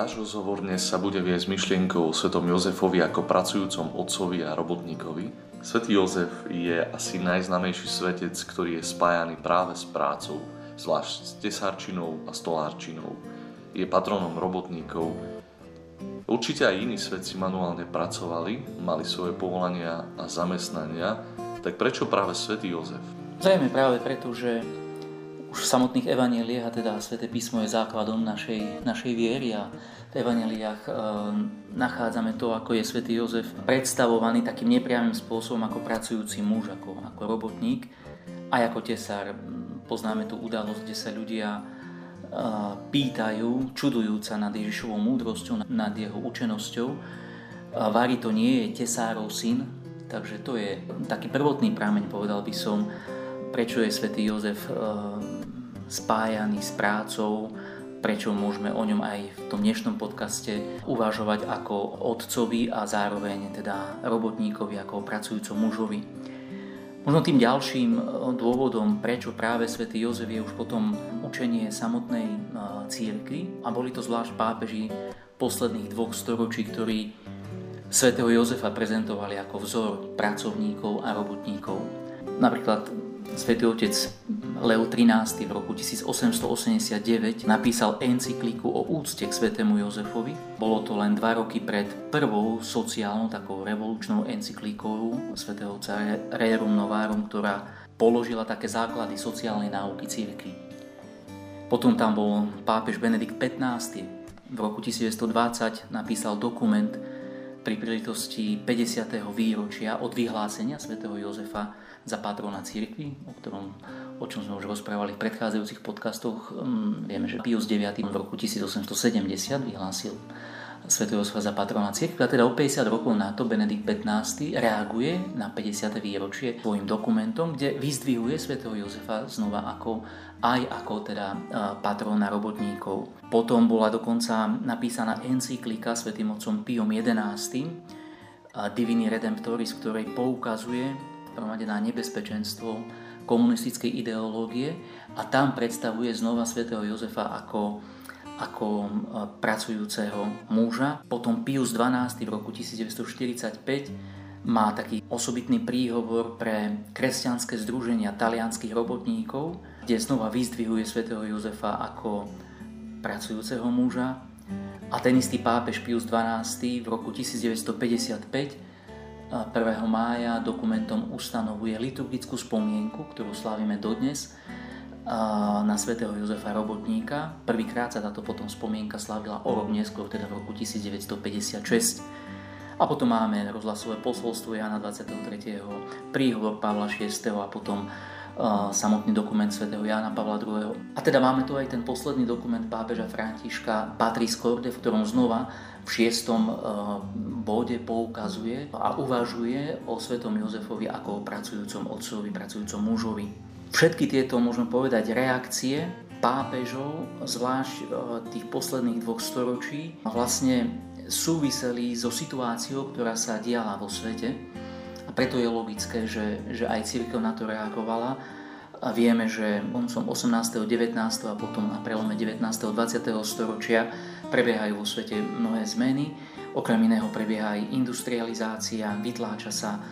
Náš rozhovor dnes sa bude viesť myšlienkou o svetom Jozefovi ako pracujúcom otcovi a robotníkovi. Svetý Jozef je asi najznamejší svetec, ktorý je spájaný práve s prácou, zvlášť s tesárčinou a stolárčinou. Je patronom robotníkov. Určite aj iní svetci manuálne pracovali, mali svoje povolania a zamestnania, tak prečo práve svätý Jozef? Zrejme práve preto, že už v samotných evaneliách, a teda Sveté písmo je základom našej, našej viery a v evaneliách e, nachádzame to, ako je svätý Jozef predstavovaný takým nepriamým spôsobom ako pracujúci muž, ako, ako robotník a ako tesár. Poznáme tú udalosť, kde sa ľudia e, pýtajú, čudujúca nad Ježišovou múdrosťou, nad jeho učenosťou. E, Vary to nie je tesárov syn, takže to je taký prvotný prámeň, povedal by som, prečo je svätý Jozef spájaný s prácou, prečo môžeme o ňom aj v tom dnešnom podcaste uvažovať ako otcovi a zároveň teda robotníkovi, ako pracujúcom mužovi. Možno tým ďalším e, dôvodom, prečo práve svätý Jozef je už potom učenie samotnej e, církvy a boli to zvlášť pápeži posledných dvoch storočí, ktorí svätého Jozefa prezentovali ako vzor pracovníkov a robotníkov. Napríklad Svetý otec Leo XIII v roku 1889 napísal encykliku o úcte k svetému Jozefovi. Bolo to len dva roky pred prvou sociálnou, takou revolučnou encyklikou svätého otca Rerum Novarum, ktorá položila také základy sociálnej náuky církvy. Potom tam bol pápež Benedikt XV. V roku 1920 napísal dokument pri príležitosti 50. výročia od vyhlásenia svätého Jozefa za patrona církvy, o, ktorom, o čom sme už rozprávali v predchádzajúcich podcastoch. Mm, vieme, že Pius IX v roku 1870 vyhlásil Sv. Josefa za patrona církvy a teda o 50 rokov na to Benedikt XV reaguje na 50. výročie svojim dokumentom, kde vyzdvihuje Sv. Jozefa znova ako aj ako teda e, patrona robotníkov. Potom bola dokonca napísaná encyklika svätým otcom Piom XI Divini Redemptoris, ktorej poukazuje prvom na nebezpečenstvo komunistickej ideológie a tam predstavuje znova svätého Jozefa ako, ako e, pracujúceho muža. Potom Pius XII v roku 1945 má taký osobitný príhovor pre kresťanské združenia talianských robotníkov, kde znova vyzdvihuje svätého Jozefa ako pracujúceho muža. A ten istý pápež Pius XII v roku 1955 1. mája dokumentom ustanovuje liturgickú spomienku, ktorú slávime dodnes, na svätého Jozefa Robotníka. Prvýkrát sa táto potom spomienka slávila o rok neskôr, teda v roku 1956. A potom máme rozhlasové posolstvo Jana 23. príhovor Pavla VI. a potom samotný dokument svätého Jána Pavla II. A teda máme tu aj ten posledný dokument pápeža Františka Patris Corde, v ktorom znova v šiestom bode poukazuje a uvažuje o svetom Jozefovi ako o pracujúcom otcovi, pracujúcom mužovi. Všetky tieto, môžeme povedať, reakcie pápežov, zvlášť tých posledných dvoch storočí, vlastne súviseli so situáciou, ktorá sa diala vo svete. Preto je logické, že, že aj církev na to reagovala. A vieme, že koncom 18., 19. a potom na prelome 19. a 20. storočia Prebiehajú vo svete mnohé zmeny, okrem iného prebieha aj industrializácia, vytláča sa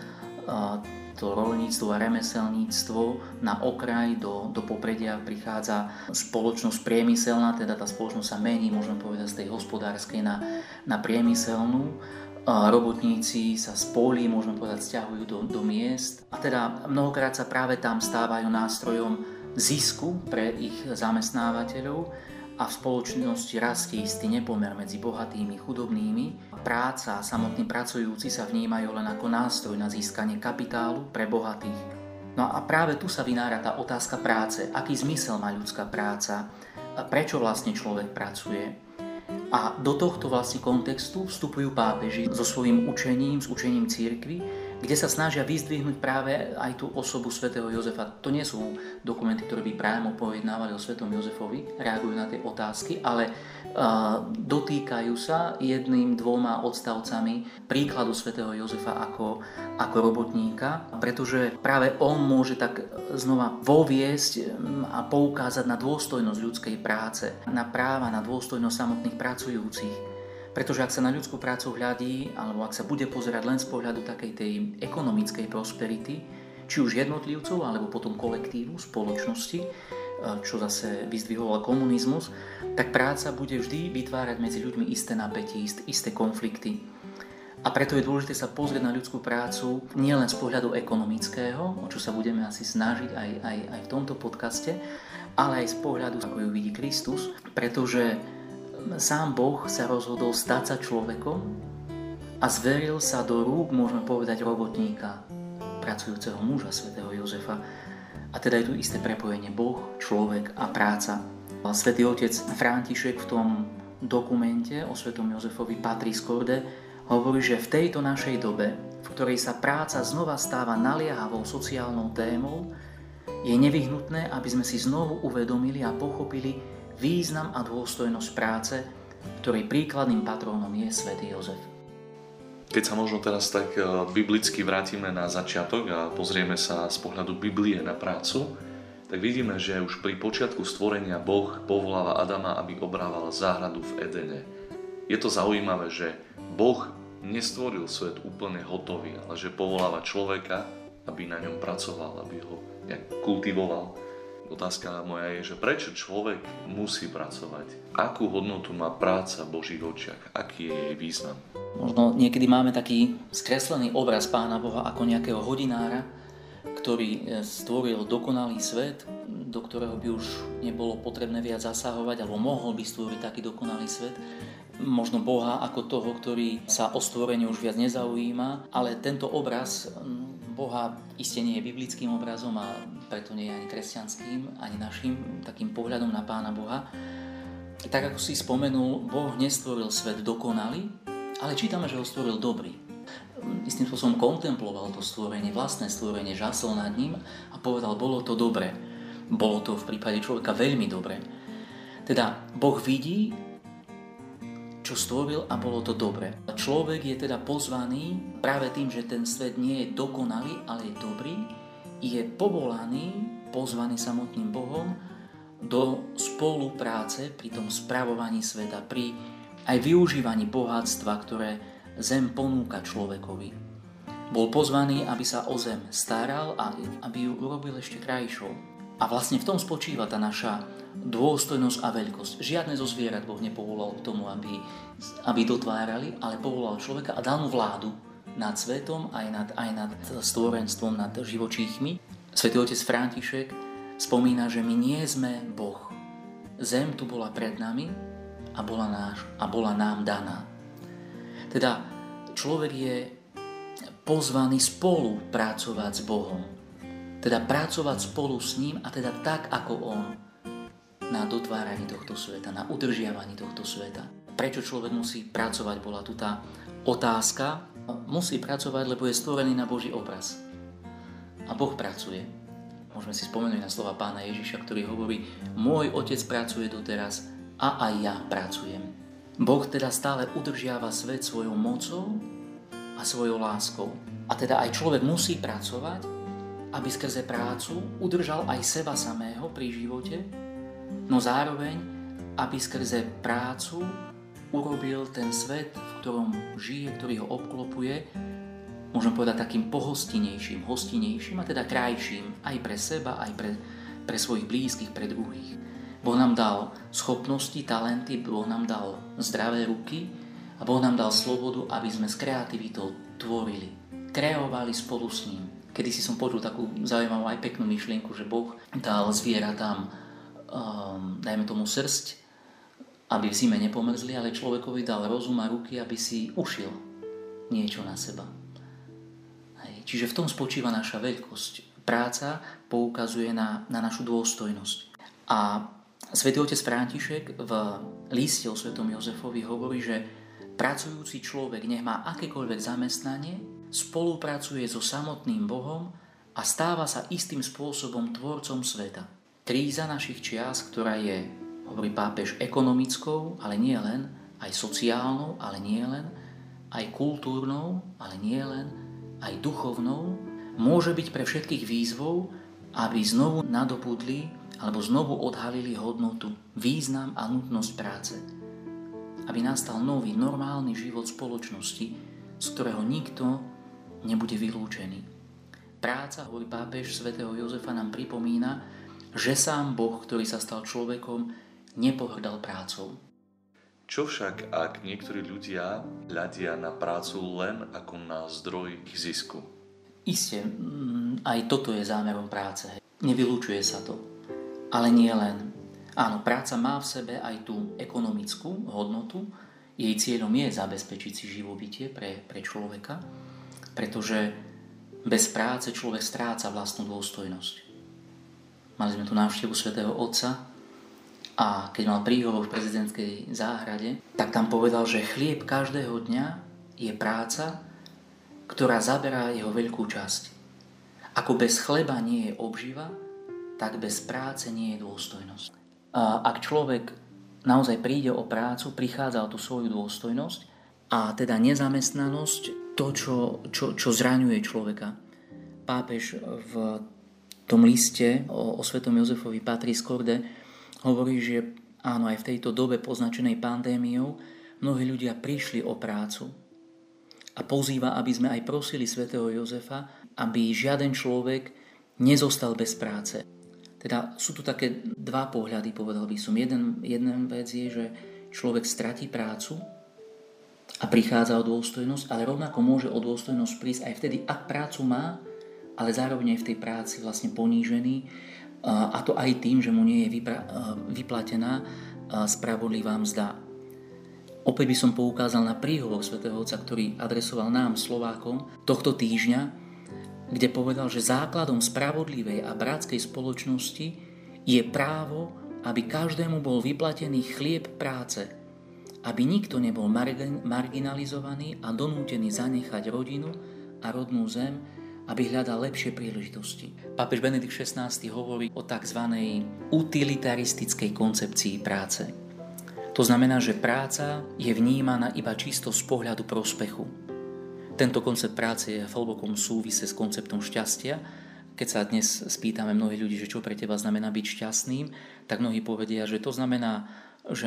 to rolníctvo a remeselníctvo na okraj, do, do popredia prichádza spoločnosť priemyselná, teda tá spoločnosť sa mení, môžeme povedať, z tej hospodárskej na, na priemyselnú. Robotníci sa z polí, môžeme povedať, stiahujú do, do miest a teda mnohokrát sa práve tam stávajú nástrojom zisku pre ich zamestnávateľov a v spoločnosti rastie istý nepomer medzi bohatými chudobnými. Práca a samotní pracujúci sa vnímajú len ako nástroj na získanie kapitálu pre bohatých. No a práve tu sa vynára tá otázka práce. Aký zmysel má ľudská práca? Prečo vlastne človek pracuje? A do tohto vlastne kontextu vstupujú pápeži so svojím učením, s učením církvy, kde sa snažia vyzdvihnúť práve aj tú osobu svätého Jozefa. To nie sú dokumenty, ktoré by priamo pojednávali o svetom Jozefovi, reagujú na tie otázky, ale uh, dotýkajú sa jedným, dvoma odstavcami príkladu svätého Jozefa ako, ako robotníka, pretože práve on môže tak znova voviesť a poukázať na dôstojnosť ľudskej práce, na práva, na dôstojnosť samotných pracujúcich pretože ak sa na ľudskú prácu hľadí, alebo ak sa bude pozerať len z pohľadu takej tej ekonomickej prosperity, či už jednotlivcov, alebo potom kolektívu, spoločnosti, e, čo zase vyzdvihoval komunizmus, tak práca bude vždy vytvárať medzi ľuďmi isté napätie, isté konflikty. A preto je dôležité sa pozrieť na ľudskú prácu nielen z pohľadu ekonomického, o čo sa budeme asi snažiť aj, aj, aj v tomto podcaste, ale aj z pohľadu, ako ju vidí Kristus, pretože sám Boh sa rozhodol stať sa človekom a zveril sa do rúk, môžeme povedať, robotníka, pracujúceho muža, svätého Jozefa. A teda je tu isté prepojenie Boh, človek a práca. A svätý otec František v tom dokumente o svetom Jozefovi Patris Corde hovorí, že v tejto našej dobe, v ktorej sa práca znova stáva naliehavou sociálnou témou, je nevyhnutné, aby sme si znovu uvedomili a pochopili, význam a dôstojnosť práce, ktorej príkladným patrónom je svätý Jozef. Keď sa možno teraz tak e, biblicky vrátime na začiatok a pozrieme sa z pohľadu Biblie na prácu, tak vidíme, že už pri počiatku stvorenia Boh povoláva Adama, aby obrával záhradu v Edene. Je to zaujímavé, že Boh nestvoril svet úplne hotový, ale že povoláva človeka, aby na ňom pracoval, aby ho nejak kultivoval, Otázka moja je, že prečo človek musí pracovať? Akú hodnotu má práca v Božích očiach? Aký je jej význam? Možno niekedy máme taký skreslený obraz Pána Boha ako nejakého hodinára, ktorý e, stvoril dokonalý svet, do ktorého by už nebolo potrebné viac zasahovať, alebo mohol by stvoriť taký dokonalý svet. Možno Boha ako toho, ktorý sa o stvorenie už viac nezaujíma, ale tento obraz Boha iste nie je biblickým obrazom a preto nie je ani kresťanským, ani našim takým pohľadom na Pána Boha. Tak ako si spomenul, Boh nestvoril svet dokonalý, ale čítame, že ho stvoril dobrý. Istým spôsobom kontemploval to stvorenie, vlastné stvorenie, žasol nad ním a povedal, bolo to dobre. Bolo to v prípade človeka veľmi dobre. Teda Boh vidí čo stvoril a bolo to dobre. Človek je teda pozvaný práve tým, že ten svet nie je dokonalý, ale je dobrý, je povolaný, pozvaný samotným Bohom do spolupráce pri tom spravovaní sveta, pri aj využívaní bohatstva, ktoré zem ponúka človekovi. Bol pozvaný, aby sa o zem staral a aby ju urobil ešte krajšou. A vlastne v tom spočíva tá naša dôstojnosť a veľkosť. Žiadne zo zvierat Boh nepovolal k tomu, aby, aby dotvárali, ale povolal človeka a dal mu vládu nad svetom, aj nad, aj nad stvorenstvom, nad živočíchmi. Svetý otec František spomína, že my nie sme Boh. Zem tu bola pred nami a bola, náš, a bola nám daná. Teda človek je pozvaný spolu pracovať s Bohom. Teda pracovať spolu s ním a teda tak, ako On na dotváraní tohto sveta, na udržiavaní tohto sveta. Prečo človek musí pracovať, bola tu tá otázka. Musí pracovať, lebo je stvorený na Boží obraz. A Boh pracuje. Môžeme si spomenúť na slova pána Ježiša, ktorý hovorí, môj otec pracuje doteraz a aj ja pracujem. Boh teda stále udržiava svet svojou mocou a svojou láskou. A teda aj človek musí pracovať, aby skrze prácu udržal aj seba samého pri živote no zároveň, aby skrze prácu urobil ten svet, v ktorom žije, ktorý ho obklopuje, môžem povedať takým pohostinejším, hostinejším a teda krajším aj pre seba, aj pre, pre svojich blízkych, pre druhých. Boh nám dal schopnosti, talenty, Boh nám dal zdravé ruky a Boh nám dal slobodu, aby sme s kreativitou tvorili, kreovali spolu s ním. Kedy si som počul takú zaujímavú aj peknú myšlienku, že Boh dal zvieratám um, dajme tomu srst, aby v zime nepomrzli, ale človekovi dal rozum a ruky, aby si ušil niečo na seba. Hej. Čiže v tom spočíva naša veľkosť. Práca poukazuje na, na našu dôstojnosť. A svätý otec František v liste o svetom Jozefovi hovorí, že pracujúci človek nech má akékoľvek zamestnanie, spolupracuje so samotným Bohom a stáva sa istým spôsobom tvorcom sveta. Kríza našich čias, ktorá je, hovorí pápež, ekonomickou, ale nie len, aj sociálnou, ale nie len, aj kultúrnou, ale nie len, aj duchovnou, môže byť pre všetkých výzvou, aby znovu nadobudli alebo znovu odhalili hodnotu, význam a nutnosť práce. Aby nastal nový, normálny život spoločnosti, z ktorého nikto nebude vylúčený. Práca, hovorí pápež svätého Jozefa, nám pripomína, že sám Boh, ktorý sa stal človekom, nepohrdal prácou. Čo však, ak niektorí ľudia hľadia na prácu len ako na zdroj ich zisku? Isté, mm, aj toto je zámerom práce. Nevylučuje sa to. Ale nie len. Áno, práca má v sebe aj tú ekonomickú hodnotu. Jej cieľom je zabezpečiť si živobytie pre, pre človeka, pretože bez práce človek stráca vlastnú dôstojnosť. Mali sme tu návštevu svätého Otca, a keď mal príhovor v prezidentskej záhrade, tak tam povedal, že chlieb každého dňa je práca, ktorá zaberá jeho veľkú časť. Ako bez chleba nie je obživa, tak bez práce nie je dôstojnosť. A ak človek naozaj príde o prácu, prichádza o tú svoju dôstojnosť a teda nezamestnanosť, to, čo, čo, čo zraňuje človeka. Pápež v tom liste o, o svetom Jozefovi Patris Corde hovorí, že áno, aj v tejto dobe poznačenej pandémiou mnohí ľudia prišli o prácu a pozýva, aby sme aj prosili svätého Jozefa, aby žiaden človek nezostal bez práce. Teda sú tu také dva pohľady, povedal by som. Jeden, jeden vec je, že človek stratí prácu a prichádza o dôstojnosť, ale rovnako môže o dôstojnosť prísť aj vtedy, ak prácu má, ale zároveň aj v tej práci vlastne ponížený a to aj tým, že mu nie je vyplatená spravodlivá mzda. Opäť by som poukázal na príhovor svätého Otca, ktorý adresoval nám, Slovákom, tohto týždňa, kde povedal, že základom spravodlivej a bratskej spoločnosti je právo, aby každému bol vyplatený chlieb práce, aby nikto nebol marginalizovaný a donútený zanechať rodinu a rodnú zem, aby hľadal lepšie príležitosti. Pápež Benedikt XVI hovorí o tzv. utilitaristickej koncepcii práce. To znamená, že práca je vnímaná iba čisto z pohľadu prospechu. Tento koncept práce je v hlbokom súvise s konceptom šťastia. Keď sa dnes spýtame mnohých ľudí, že čo pre teba znamená byť šťastným, tak mnohí povedia, že to znamená že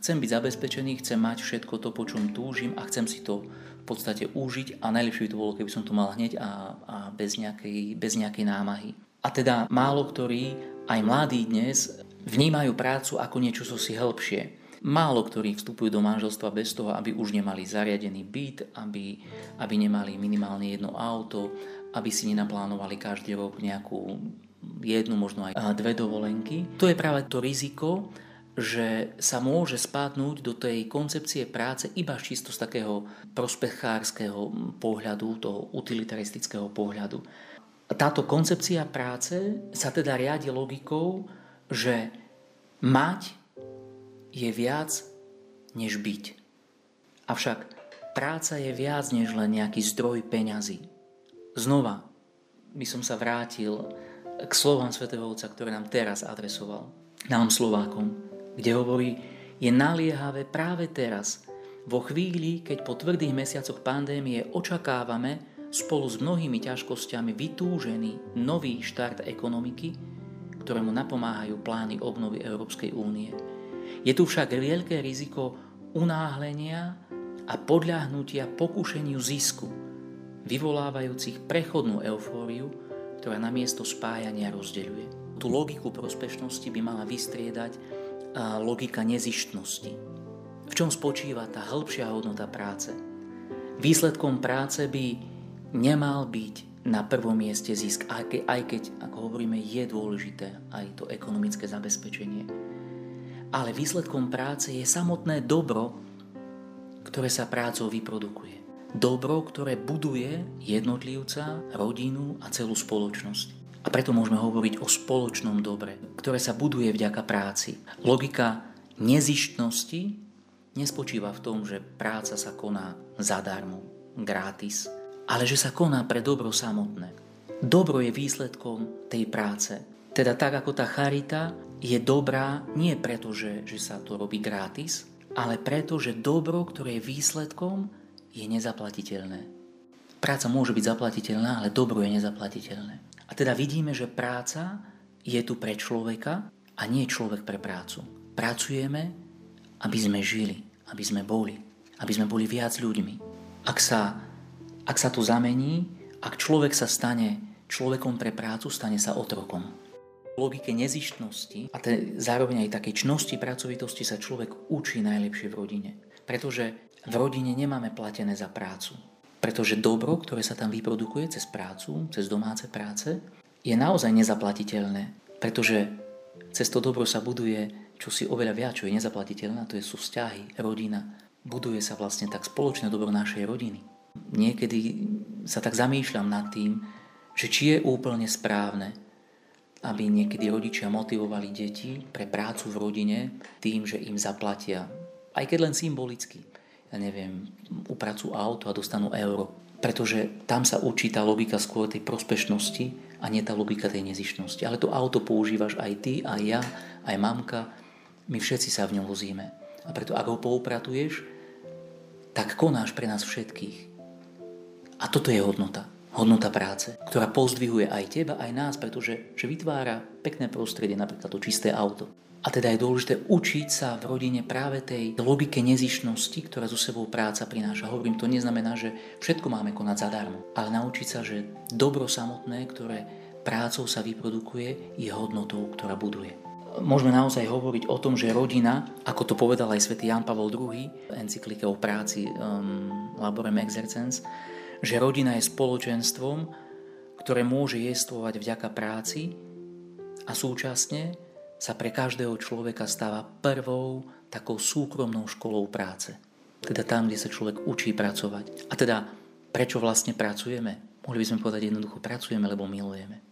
chcem byť zabezpečený, chcem mať všetko to, po čom túžim a chcem si to v podstate užiť a najlepšie by to bolo, keby som to mal hneď a, a bez, nejakej, bez nejakej námahy. A teda málo ktorí, aj mladí dnes, vnímajú prácu ako niečo so si hĺbšie. Málo ktorí vstupujú do manželstva bez toho, aby už nemali zariadený byt, aby, aby nemali minimálne jedno auto, aby si nenaplánovali každý rok nejakú jednu, možno aj dve dovolenky. To je práve to riziko, že sa môže spátnuť do tej koncepcie práce iba čisto z takého prospechárskeho pohľadu, toho utilitaristického pohľadu. Táto koncepcia práce sa teda riadi logikou, že mať je viac než byť. Avšak práca je viac než len nejaký zdroj peňazí. Znova by som sa vrátil k slovám svätého Otca, ktoré nám teraz adresoval, nám Slovákom kde hovorí, je naliehavé práve teraz, vo chvíli, keď po tvrdých mesiacoch pandémie očakávame spolu s mnohými ťažkosťami vytúžený nový štart ekonomiky, ktorému napomáhajú plány obnovy Európskej únie. Je tu však veľké riziko unáhlenia a podľahnutia pokušeniu zisku, vyvolávajúcich prechodnú eufóriu, ktorá namiesto spájania rozdeľuje. Tú logiku prospešnosti by mala vystriedať logika nezištnosti. V čom spočíva tá hĺbšia hodnota práce? Výsledkom práce by nemal byť na prvom mieste zisk, aj keď, ako hovoríme, je dôležité aj to ekonomické zabezpečenie. Ale výsledkom práce je samotné dobro, ktoré sa prácou vyprodukuje. Dobro, ktoré buduje jednotlivca, rodinu a celú spoločnosť. A preto môžeme hovoriť o spoločnom dobre, ktoré sa buduje vďaka práci. Logika nezištnosti nespočíva v tom, že práca sa koná zadarmo, gratis, ale že sa koná pre dobro samotné. Dobro je výsledkom tej práce. Teda tak ako tá charita je dobrá nie preto, že, že sa to robí gratis, ale preto, že dobro, ktoré je výsledkom, je nezaplatiteľné. Práca môže byť zaplatiteľná, ale dobro je nezaplatiteľné. A teda vidíme, že práca je tu pre človeka a nie človek pre prácu. Pracujeme, aby sme žili, aby sme boli, aby sme boli viac ľuďmi. Ak sa, ak sa to zamení, ak človek sa stane človekom pre prácu, stane sa otrokom. Logike nezištnosti a te, zároveň aj takej čnosti, pracovitosti sa človek učí najlepšie v rodine. Pretože v rodine nemáme platené za prácu. Pretože dobro, ktoré sa tam vyprodukuje cez prácu, cez domáce práce, je naozaj nezaplatiteľné. Pretože cez to dobro sa buduje čosi oveľa viac, čo je nezaplatiteľné, to sú vzťahy, rodina. Buduje sa vlastne tak spoločné dobro našej rodiny. Niekedy sa tak zamýšľam nad tým, že či je úplne správne, aby niekedy rodičia motivovali deti pre prácu v rodine tým, že im zaplatia, aj keď len symbolicky ja neviem, upracujú auto a dostanú euro. Pretože tam sa učí tá logika skôr tej prospešnosti a nie tá logika tej nezištnosti. Ale to auto používaš aj ty, aj ja, aj mamka. My všetci sa v ňom vozíme. A preto ak ho poupratuješ, tak konáš pre nás všetkých. A toto je hodnota. Hodnota práce, ktorá pozdvihuje aj teba, aj nás, pretože že vytvára pekné prostredie, napríklad to čisté auto. A teda je dôležité učiť sa v rodine práve tej logike nezišnosti, ktorá zo sebou práca prináša. Hovorím, to neznamená, že všetko máme konať zadarmo, ale naučiť sa, že dobro samotné, ktoré prácou sa vyprodukuje, je hodnotou, ktorá buduje. Môžeme naozaj hovoriť o tom, že rodina, ako to povedal aj svätý Jan Pavel II v encyklike o práci um, Laborem Exercens, že rodina je spoločenstvom, ktoré môže jestvovať vďaka práci a súčasne sa pre každého človeka stáva prvou takou súkromnou školou práce. Teda tam, kde sa človek učí pracovať. A teda, prečo vlastne pracujeme? Mohli by sme povedať jednoducho, pracujeme, lebo milujeme.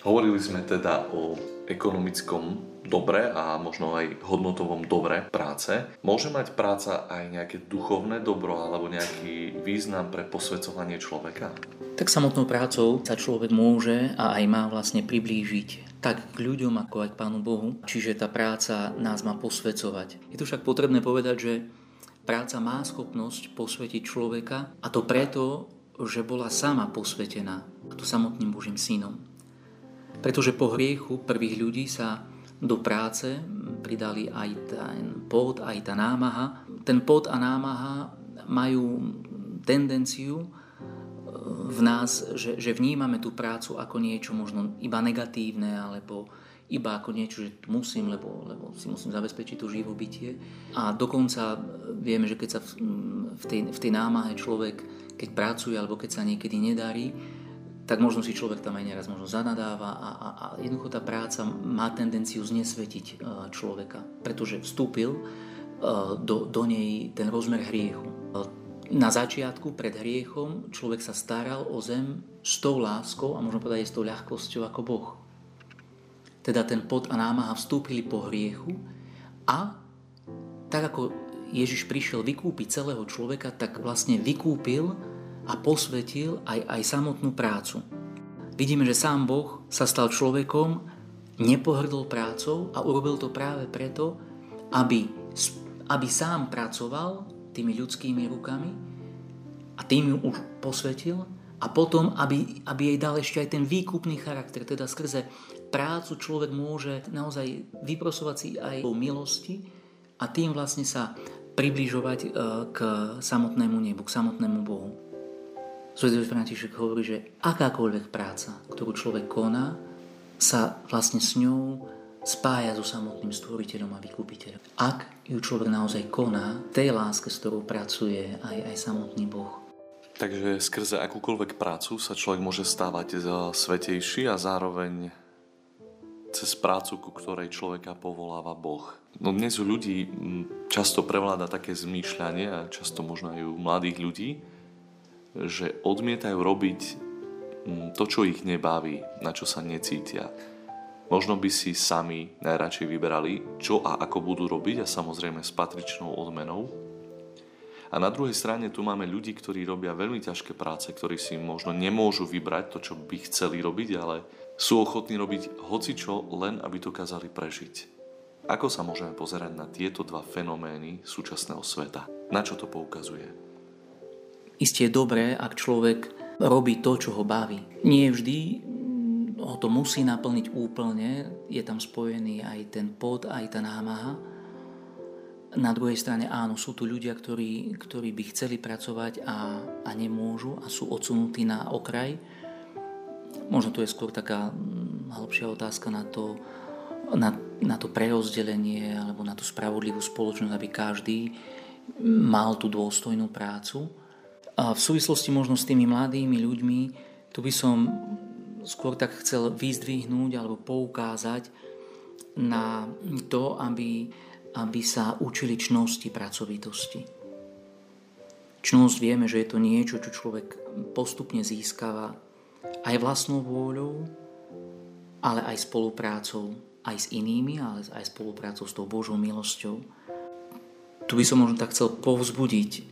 Hovorili sme teda o ekonomickom dobre a možno aj hodnotovom dobre práce. Môže mať práca aj nejaké duchovné dobro alebo nejaký význam pre posvedcovanie človeka? Tak samotnou prácou sa človek môže a aj má vlastne priblížiť tak k ľuďom ako aj k Pánu Bohu. Čiže tá práca nás má posvedcovať. Je tu však potrebné povedať, že práca má schopnosť posvetiť človeka a to preto, že bola sama posvetená a to samotným Božím synom. Pretože po hriechu prvých ľudí sa do práce pridali aj ten pot, aj tá námaha. Ten pot a námaha majú tendenciu v nás, že, že vnímame tú prácu ako niečo možno iba negatívne, alebo iba ako niečo, že musím, lebo, lebo si musím zabezpečiť tú živobytie. A dokonca vieme, že keď sa v, v, tej, v tej námahe človek, keď pracuje alebo keď sa niekedy nedarí, tak možno si človek tam aj neraz možno zanadáva a, a, a jednoducho tá práca má tendenciu znesvetiť e, človeka, pretože vstúpil e, do, do nej ten rozmer hriechu. E, na začiatku pred hriechom človek sa staral o zem s tou láskou a možno povedať aj s tou ľahkosťou ako Boh. Teda ten pot a námaha vstúpili po hriechu a tak ako Ježiš prišiel vykúpiť celého človeka, tak vlastne vykúpil a posvetil aj, aj samotnú prácu. Vidíme, že sám Boh sa stal človekom, nepohrdol prácou a urobil to práve preto, aby, aby sám pracoval tými ľudskými rukami a tým ju už posvetil a potom, aby, aby jej dal ešte aj ten výkupný charakter, teda skrze prácu človek môže naozaj vyprosovať si aj o milosti a tým vlastne sa približovať e, k samotnému nebu, k samotnému Bohu. Svetý František hovorí, že akákoľvek práca, ktorú človek koná, sa vlastne s ňou spája so samotným stvoriteľom a vykupiteľom. Ak ju človek naozaj koná, tej láske, s ktorou pracuje aj, aj samotný Boh. Takže skrze akúkoľvek prácu sa človek môže stávať svetejší a zároveň cez prácu, ku ktorej človeka povoláva Boh. No dnes u ľudí často prevláda také zmýšľanie a často možno aj u mladých ľudí, že odmietajú robiť to, čo ich nebaví, na čo sa necítia Možno by si sami najradšej vyberali, čo a ako budú robiť a samozrejme s patričnou odmenou. A na druhej strane tu máme ľudí, ktorí robia veľmi ťažké práce, ktorí si možno nemôžu vybrať to, čo by chceli robiť, ale sú ochotní robiť hocičo, len aby dokázali prežiť. Ako sa môžeme pozerať na tieto dva fenomény súčasného sveta? Na čo to poukazuje? Isté je dobré, ak človek robí to, čo ho baví. Nie vždy ho to musí naplniť úplne, je tam spojený aj ten pod, aj tá námaha, na druhej strane áno, sú tu ľudia, ktorí, ktorí by chceli pracovať a, a nemôžu a sú odsunutí na okraj. Možno to je skôr taká hm, hĺbšia otázka na to, na, na to prerozdelenie alebo na tú spravodlivú spoločnosť, aby každý mal tú dôstojnú prácu. V súvislosti možno s tými mladými ľuďmi, tu by som skôr tak chcel vyzdvihnúť alebo poukázať na to, aby aby sa učili čnosti pracovitosti. Čnosť vieme, že je to niečo, čo človek postupne získava aj vlastnou vôľou, ale aj spoluprácou aj s inými, ale aj spoluprácou s tou Božou milosťou. Tu by som možno tak chcel povzbudiť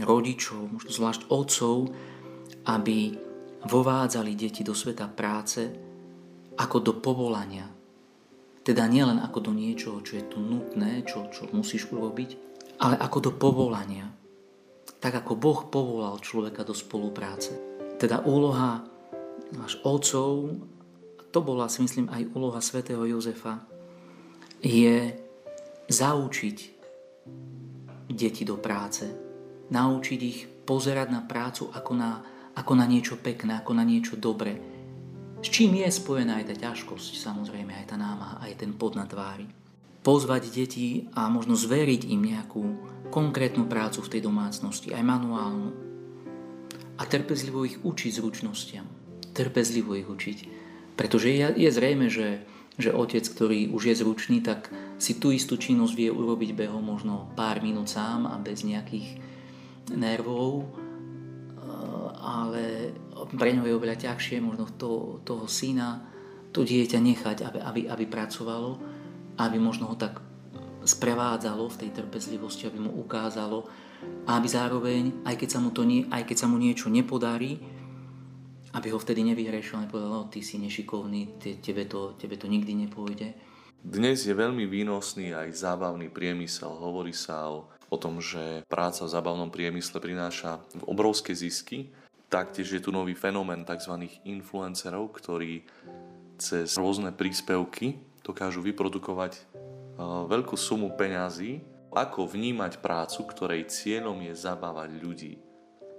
rodičov, možno zvlášť otcov, aby vovádzali deti do sveta práce ako do povolania, teda nielen ako do niečoho, čo je tu nutné, čo, čo musíš urobiť, ale ako do povolania. Tak ako Boh povolal človeka do spolupráce. Teda úloha náš otcov, to bola si myslím aj úloha svätého Jozefa, je zaučiť deti do práce. Naučiť ich pozerať na prácu ako na, ako na niečo pekné, ako na niečo dobré s čím je spojená aj tá ťažkosť, samozrejme, aj tá námaha, aj ten pod na tvári. Pozvať deti a možno zveriť im nejakú konkrétnu prácu v tej domácnosti, aj manuálnu. A trpezlivo ich učiť zručnostiam. Trpezlivo ich učiť. Pretože je, je zrejme, že, že otec, ktorý už je zručný, tak si tú istú činnosť vie urobiť behom možno pár minút sám a bez nejakých nervov, ale pre ňo je oveľa ťažšie možno to, toho syna, to dieťa nechať, aby, aby, aby pracovalo, aby možno ho tak sprevádzalo v tej trpezlivosti, aby mu ukázalo aby zároveň, aj keď sa mu, to nie, aj keď sa mu niečo nepodarí, aby ho vtedy nevyhrešil nepovedal, no, ty si nešikovný, tebe to, tebe to nikdy nepôjde. Dnes je veľmi výnosný aj zábavný priemysel. Hovorí sa o, o tom, že práca v zábavnom priemysle prináša obrovské zisky Taktiež je tu nový fenomén tzv. influencerov, ktorí cez rôzne príspevky dokážu vyprodukovať e, veľkú sumu peňazí. Ako vnímať prácu, ktorej cieľom je zabávať ľudí?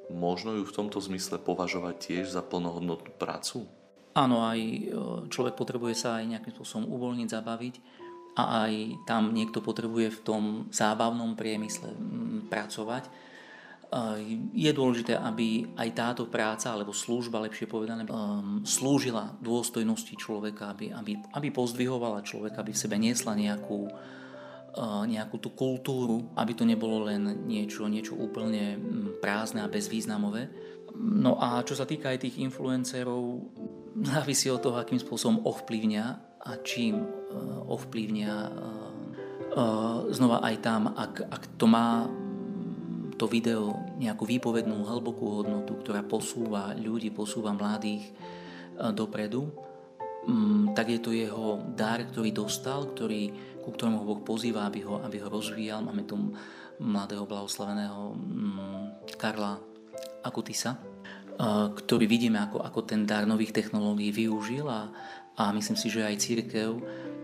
Možno ju v tomto zmysle považovať tiež za plnohodnotnú prácu? Áno, aj e, človek potrebuje sa aj nejakým spôsobom uvoľniť, zabaviť a aj tam niekto potrebuje v tom zábavnom priemysle pracovať je dôležité, aby aj táto práca, alebo služba, lepšie povedané, um, slúžila dôstojnosti človeka, aby, aby, aby pozdvihovala človeka, aby v sebe niesla nejakú, uh, nejakú tú kultúru, aby to nebolo len niečo, niečo úplne mm, prázdne a bezvýznamové. No a čo sa týka aj tých influencerov, závisí od toho, akým spôsobom ovplyvňa a čím uh, ovplyvňa uh, znova aj tam, ak, ak to má to video nejakú výpovednú hlbokú hodnotu, ktorá posúva ľudí, posúva mladých dopredu, mm, tak je to jeho dar, ktorý dostal, ktorý, ku ktorému Boh pozýva, aby ho, aby ho rozvíjal. Máme tu mladého blahoslaveného mm, Karla Akutisa, ktorý vidíme, ako, ako ten dar nových technológií využil a, a myslím si, že aj církev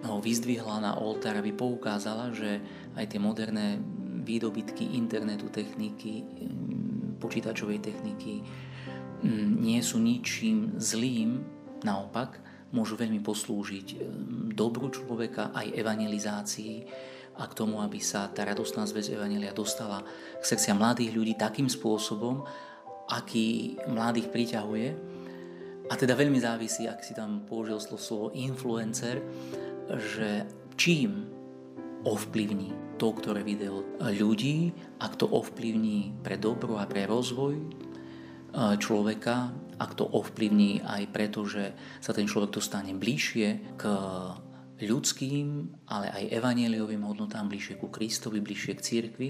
ho vyzdvihla na oltár, aby poukázala, že aj tie moderné výdobytky internetu, techniky, mm, počítačovej techniky mm, nie sú ničím zlým, naopak môžu veľmi poslúžiť mm, dobru človeka aj evangelizácii a k tomu, aby sa tá radostná zväz Evangelia dostala k srdcia mladých ľudí takým spôsobom, aký mladých priťahuje. A teda veľmi závisí, ak si tam použil slovo influencer, že čím ovplyvní to, ktoré video ľudí, ak to ovplyvní pre dobro a pre rozvoj e, človeka, ak to ovplyvní aj preto, že sa ten človek dostane bližšie k ľudským, ale aj evanieliovým hodnotám, bližšie ku Kristovi, bližšie k církvi,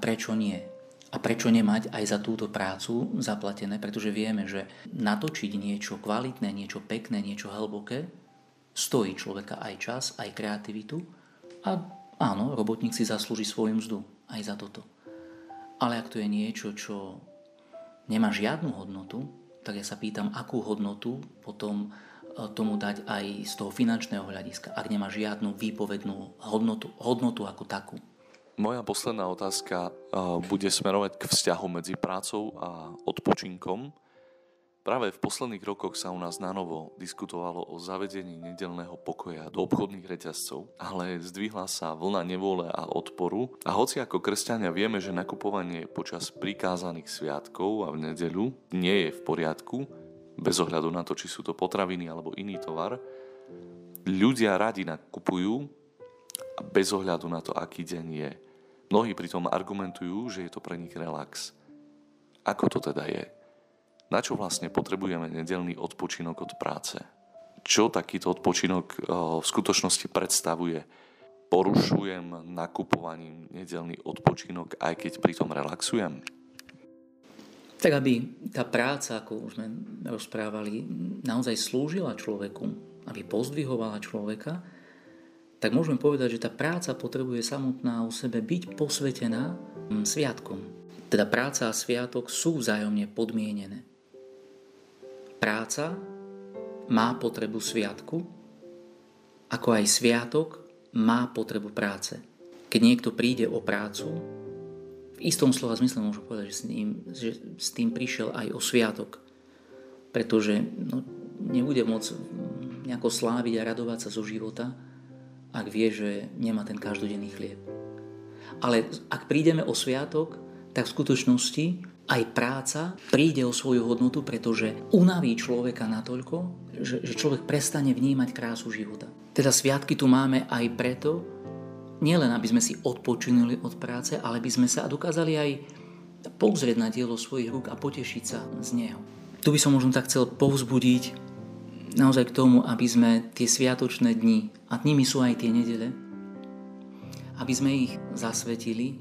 prečo nie? A prečo nemať aj za túto prácu zaplatené? Pretože vieme, že natočiť niečo kvalitné, niečo pekné, niečo hlboké stojí človeka aj čas, aj kreativitu a áno, robotník si zaslúži svoju mzdu aj za toto. Ale ak to je niečo, čo nemá žiadnu hodnotu, tak ja sa pýtam, akú hodnotu potom e, tomu dať aj z toho finančného hľadiska, ak nemá žiadnu výpovednú hodnotu, hodnotu ako takú. Moja posledná otázka e, bude smerovať k vzťahu medzi prácou a odpočinkom. Práve v posledných rokoch sa u nás na novo diskutovalo o zavedení nedelného pokoja do obchodných reťazcov, ale zdvihla sa vlna nevôle a odporu a hoci ako kresťania vieme, že nakupovanie počas prikázaných sviatkov a v nedeľu nie je v poriadku, bez ohľadu na to, či sú to potraviny alebo iný tovar, ľudia radi nakupujú a bez ohľadu na to, aký deň je. Mnohí pritom argumentujú, že je to pre nich relax. Ako to teda je? na čo vlastne potrebujeme nedelný odpočinok od práce. Čo takýto odpočinok eh, v skutočnosti predstavuje? Porušujem nakupovaním nedelný odpočinok, aj keď pritom relaxujem? Tak aby tá práca, ako už sme rozprávali, naozaj slúžila človeku, aby pozdvihovala človeka, tak môžeme povedať, že tá práca potrebuje samotná u sebe byť posvetená hm, sviatkom. Teda práca a sviatok sú vzájomne podmienené. Práca má potrebu sviatku, ako aj sviatok má potrebu práce. Keď niekto príde o prácu, v istom slova zmysle môžu povedať, že s, tým, že s tým prišiel aj o sviatok. Pretože no, nebude môcť nejako sláviť a radovať sa zo života, ak vie, že nemá ten každodenný chlieb. Ale ak prídeme o sviatok, tak v skutočnosti aj práca príde o svoju hodnotu, pretože unaví človeka natoľko, že, že človek prestane vnímať krásu života. Teda sviatky tu máme aj preto, nielen aby sme si odpočinuli od práce, ale by sme sa dokázali aj pozrieť na dielo svojich rúk a potešiť sa z neho. Tu by som možno tak chcel povzbudiť naozaj k tomu, aby sme tie sviatočné dni, a nimi sú aj tie nedele, aby sme ich zasvetili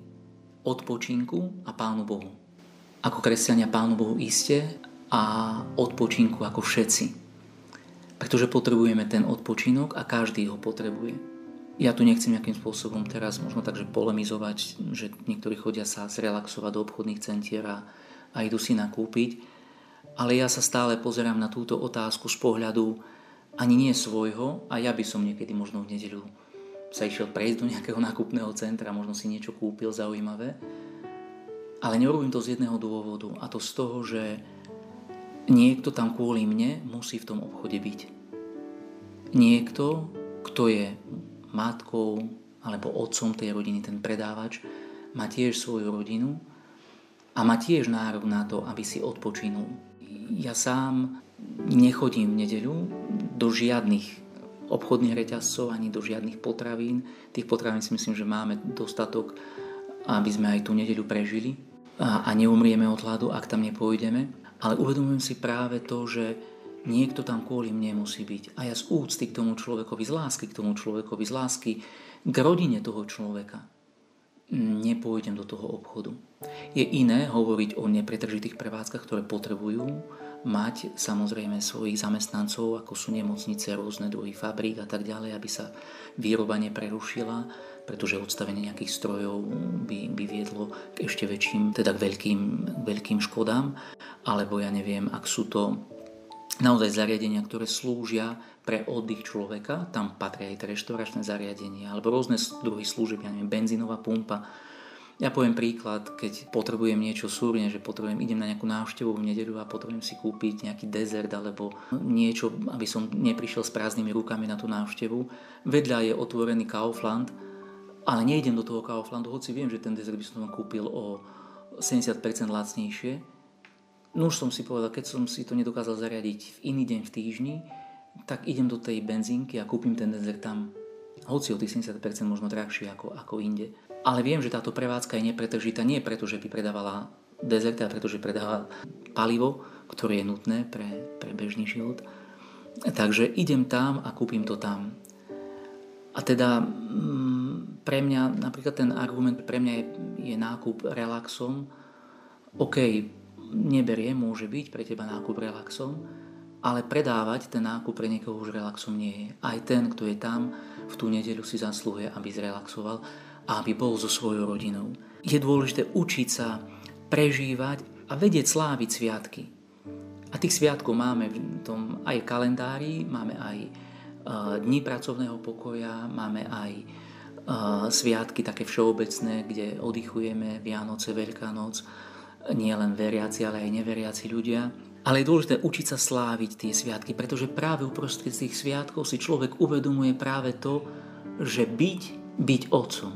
odpočinku a Pánu Bohu ako kresťania Pánu Bohu iste a odpočinku ako všetci. Pretože potrebujeme ten odpočinok a každý ho potrebuje. Ja tu nechcem nejakým spôsobom teraz možno takže polemizovať, že niektorí chodia sa zrelaxovať do obchodných centier a, a idú si nakúpiť, ale ja sa stále pozerám na túto otázku z pohľadu ani nie svojho a ja by som niekedy možno v nedeľu sa išiel prejsť do nejakého nákupného centra, možno si niečo kúpil zaujímavé, ale nerobím to z jedného dôvodu a to z toho, že niekto tam kvôli mne musí v tom obchode byť. Niekto, kto je matkou alebo otcom tej rodiny, ten predávač, má tiež svoju rodinu a má tiež nárok na to, aby si odpočinul. Ja sám nechodím v nedeľu do žiadnych obchodných reťazcov ani do žiadnych potravín. Tých potravín si myslím, že máme dostatok, aby sme aj tú nedeľu prežili a, a neumrieme od hladu, ak tam nepôjdeme. Ale uvedomujem si práve to, že niekto tam kvôli mne musí byť. A ja z úcty k tomu človekovi, z lásky k tomu človekovi, z lásky k rodine toho človeka nepôjdem do toho obchodu. Je iné hovoriť o nepretržitých prevádzkach, ktoré potrebujú mať samozrejme svojich zamestnancov, ako sú nemocnice, rôzne druhy fabrík a tak ďalej, aby sa výroba neprerušila pretože odstavenie nejakých strojov by, by viedlo k ešte väčším, teda k veľkým, veľkým škodám, alebo ja neviem, ak sú to naozaj zariadenia, ktoré slúžia pre oddych človeka, tam patria aj tie zariadenia, alebo rôzne druhy služieb, ja neviem, benzínová pumpa. Ja poviem príklad, keď potrebujem niečo súrne, že potrebujem, idem na nejakú návštevu v nedeľu a potrebujem si kúpiť nejaký dezert alebo niečo, aby som neprišiel s prázdnymi rukami na tú návštevu. Vedľa je otvorený Kaufland, ale nejdem do toho Kauflandu, hoci viem, že ten dezert by som tam kúpil o 70% lacnejšie. No už som si povedal, keď som si to nedokázal zariadiť v iný deň v týždni, tak idem do tej benzínky a kúpim ten dezert tam. Hoci o tých 70% možno drahšie ako, ako inde. Ale viem, že táto prevádzka je nepretržitá nie preto, že by predávala dezert, ale preto, že predáva palivo, ktoré je nutné pre, pre bežný život. Takže idem tam a kúpim to tam. A teda mm, pre mňa, napríklad ten argument pre mňa je, je nákup relaxom, OK, neberie, môže byť pre teba nákup relaxom, ale predávať ten nákup pre niekoho už relaxom nie je. Aj ten, kto je tam, v tú nedeľu si zaslúhuje, aby zrelaxoval a aby bol so svojou rodinou. Je dôležité učiť sa prežívať a vedieť sláviť sviatky. A tých sviatkov máme v tom aj kalendári, máme aj e, dni pracovného pokoja, máme aj e, sviatky také všeobecné, kde oddychujeme Vianoce, Veľká noc, nie len veriaci, ale aj neveriaci ľudia. Ale je dôležité učiť sa sláviť tie sviatky, pretože práve uprostred tých sviatkov si človek uvedomuje práve to, že byť, byť otcom,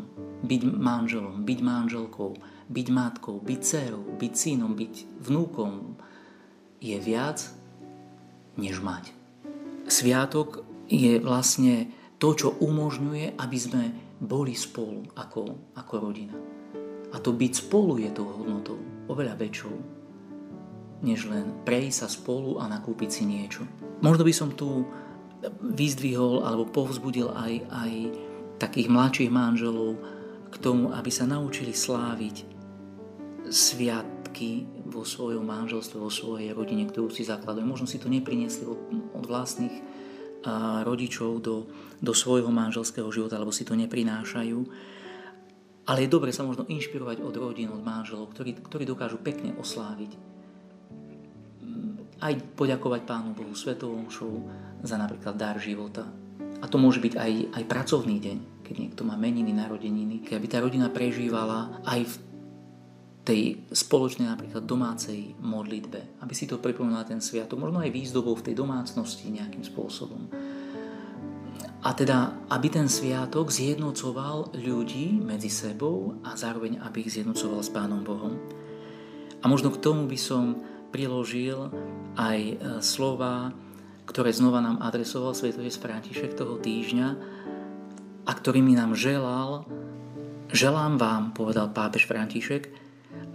byť manželom, byť manželkou, byť matkou, byť dcerou, byť synom, byť vnúkom je viac, než mať. Sviatok je vlastne to, čo umožňuje, aby sme boli spolu ako, ako rodina. A to byť spolu je tou hodnotou oveľa väčšou, než len prejsť sa spolu a nakúpiť si niečo. Možno by som tu vyzdvihol alebo povzbudil aj, aj takých mladších manželov k tomu, aby sa naučili sláviť sviatky vo svojom manželstve, vo svojej rodine, ktorú si zakladajú. Možno si to nepriniesli od, od vlastných rodičov do, do svojho manželského života, alebo si to neprinášajú. Ale je dobre sa možno inšpirovať od rodín, od manželov, ktorí, ktorí dokážu pekne osláviť. Aj poďakovať Pánu Bohu Svetovom show za napríklad dar života. A to môže byť aj, aj pracovný deň, keď niekto má meniny, narodeniny, aby tá rodina prežívala aj v tej spoločnej napríklad domácej modlitbe, aby si to pripomínala ten sviatok, možno aj výzdobou v tej domácnosti nejakým spôsobom a teda, aby ten sviatok zjednocoval ľudí medzi sebou a zároveň, aby ich zjednocoval s Pánom Bohom. A možno k tomu by som priložil aj e, slova, ktoré znova nám adresoval Svetotec František toho týždňa a ktorými nám želal, želám vám, povedal pápež František,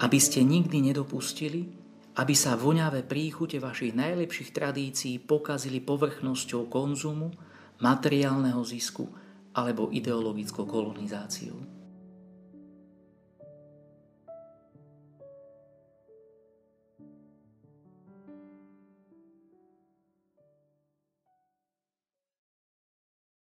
aby ste nikdy nedopustili, aby sa voňavé príchute vašich najlepších tradícií pokazili povrchnosťou konzumu, materiálneho zisku alebo ideologickou kolonizáciou.